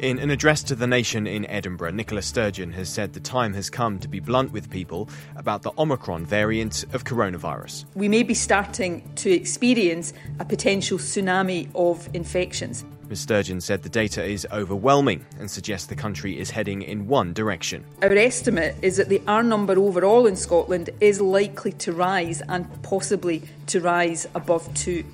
In an address to the nation in Edinburgh, Nicola Sturgeon has said the time has come to be blunt with people about the Omicron variant of coronavirus. We may be starting to experience a potential tsunami of infections. Ms Sturgeon said the data is overwhelming and suggests the country is heading in one direction. Our estimate is that the R number overall in Scotland is likely to rise and possibly to rise above 2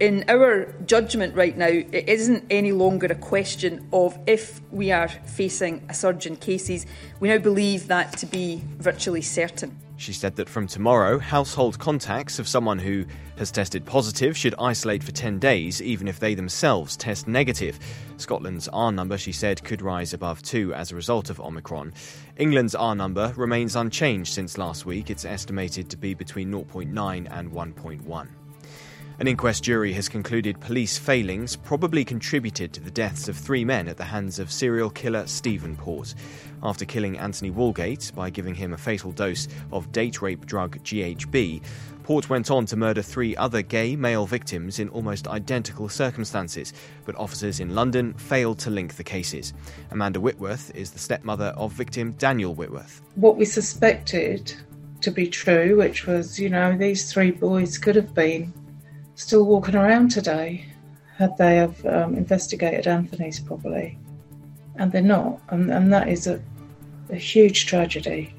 in our judgment right now, it isn't any longer a question of if we are facing a surge in cases. We now believe that to be virtually certain. She said that from tomorrow, household contacts of someone who has tested positive should isolate for 10 days, even if they themselves test negative. Scotland's R number, she said, could rise above 2 as a result of Omicron. England's R number remains unchanged since last week. It's estimated to be between 0.9 and 1.1. An inquest jury has concluded police failings probably contributed to the deaths of three men at the hands of serial killer Stephen Port. After killing Anthony Walgate by giving him a fatal dose of date rape drug GHB, Port went on to murder three other gay male victims in almost identical circumstances, but officers in London failed to link the cases. Amanda Whitworth is the stepmother of victim Daniel Whitworth. What we suspected to be true, which was, you know, these three boys could have been still walking around today had they have um, investigated Anthony's properly. And they're not. And, and that is a, a huge tragedy.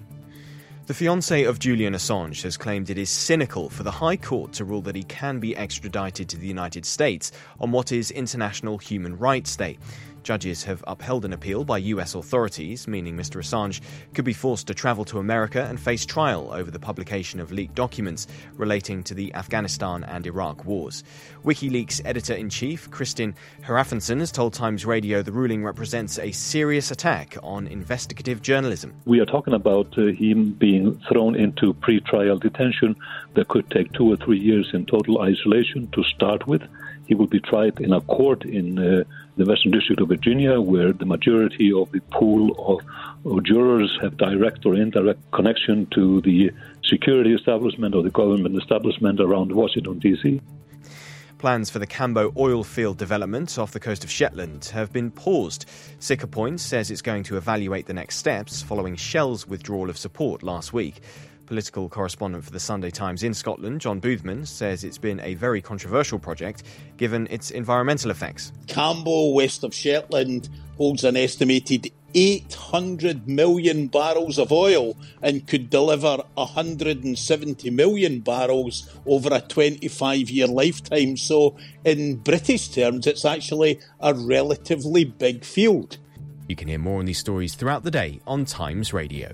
The fiance of Julian Assange has claimed it is cynical for the High Court to rule that he can be extradited to the United States on what is International Human Rights Day. Judges have upheld an appeal by US authorities, meaning Mr. Assange could be forced to travel to America and face trial over the publication of leaked documents relating to the Afghanistan and Iraq wars. WikiLeaks editor in chief, Kristinn Hrafnsson, has told Times Radio the ruling represents a serious attack on investigative journalism. We are talking about uh, him being thrown into pre trial detention that could take two or three years in total isolation to start with. He will be tried in a court in uh, the Western District of Virginia, where the majority of the pool of, of, jurors have direct or indirect connection to the security establishment or the government establishment around Washington, D.C. Plans for the Cambo oil field development off the coast of Shetland have been paused. Siccar Point says it's going to evaluate the next steps following Shell's withdrawal of support last week. Political correspondent for the Sunday Times in Scotland, John Boothman, says it's been a very controversial project given its environmental effects. Cambo, west of Shetland, holds an estimated 800 million barrels of oil and could deliver 170 million barrels over a 25 year lifetime. So, in British terms, it's actually a relatively big field. You can hear more on these stories throughout the day on Times Radio.